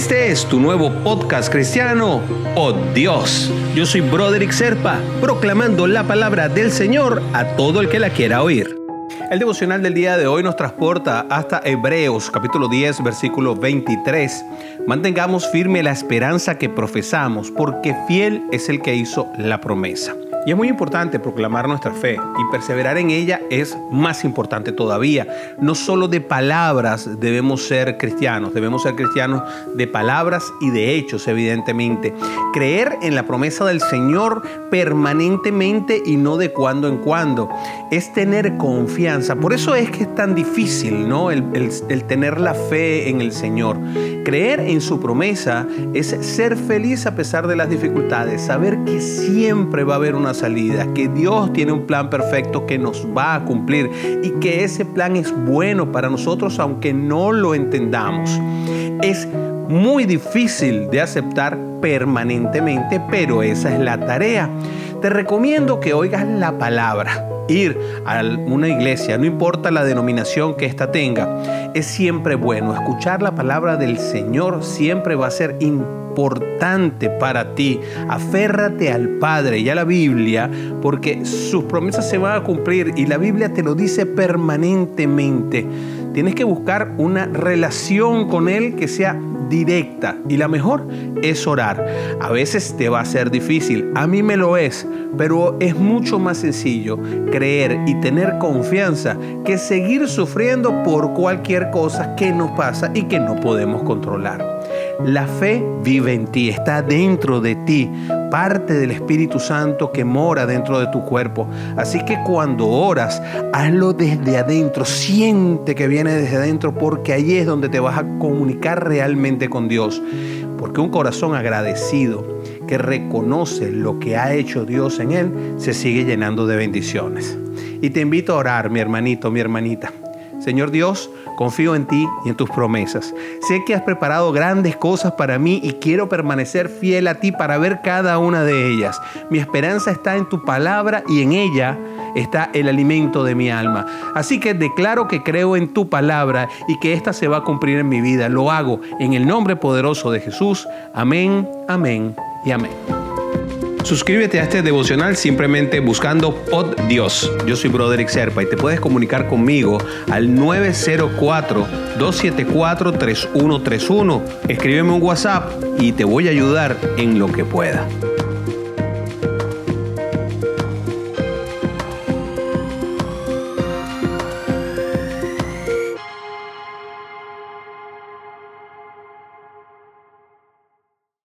Este es tu nuevo podcast cristiano, Oh Dios. Yo soy Broderick Serpa, proclamando la palabra del Señor a todo el que la quiera oír. El devocional del día de hoy nos transporta hasta Hebreos capítulo 10 versículo 23. Mantengamos firme la esperanza que profesamos, porque fiel es el que hizo la promesa. Y es muy importante proclamar nuestra fe y perseverar en ella es más importante todavía. No solo de palabras debemos ser cristianos, debemos ser cristianos de palabras y de hechos, evidentemente. Creer en la promesa del Señor permanentemente y no de cuando en cuando. Es tener confianza. Por eso es que es tan difícil, ¿no? El, el tener la fe en el Señor. Creer en su promesa es ser feliz a pesar de las dificultades, saber que siempre va a haber una salida, que Dios tiene un plan perfecto que nos va a cumplir y que ese plan es bueno para nosotros aunque no lo entendamos. Es muy difícil de aceptar permanentemente, pero esa es la tarea. Te recomiendo que oigas la palabra. Ir a una iglesia, no importa la denominación que ésta tenga, es siempre bueno. Escuchar la palabra del Señor siempre va a ser importante para ti. Aférrate al Padre y a la Biblia porque sus promesas se van a cumplir y la Biblia te lo dice permanentemente. Tienes que buscar una relación con Él que sea directa y la mejor es orar. A veces te va a ser difícil, a mí me lo es, pero es mucho más sencillo creer y tener confianza que seguir sufriendo por cualquier cosa que nos pasa y que no podemos controlar. La fe vive en ti, está dentro de ti, parte del Espíritu Santo que mora dentro de tu cuerpo. Así que cuando oras, hazlo desde adentro, siente que viene desde adentro porque ahí es donde te vas a comunicar realmente con Dios. Porque un corazón agradecido que reconoce lo que ha hecho Dios en él, se sigue llenando de bendiciones. Y te invito a orar, mi hermanito, mi hermanita. Señor Dios, confío en ti y en tus promesas. Sé que has preparado grandes cosas para mí y quiero permanecer fiel a ti para ver cada una de ellas. Mi esperanza está en tu palabra y en ella está el alimento de mi alma. Así que declaro que creo en tu palabra y que ésta se va a cumplir en mi vida. Lo hago en el nombre poderoso de Jesús. Amén, amén y amén. Suscríbete a este devocional simplemente buscando Pod Dios. Yo soy Broderick Serpa y te puedes comunicar conmigo al 904-274-3131. Escríbeme un WhatsApp y te voy a ayudar en lo que pueda.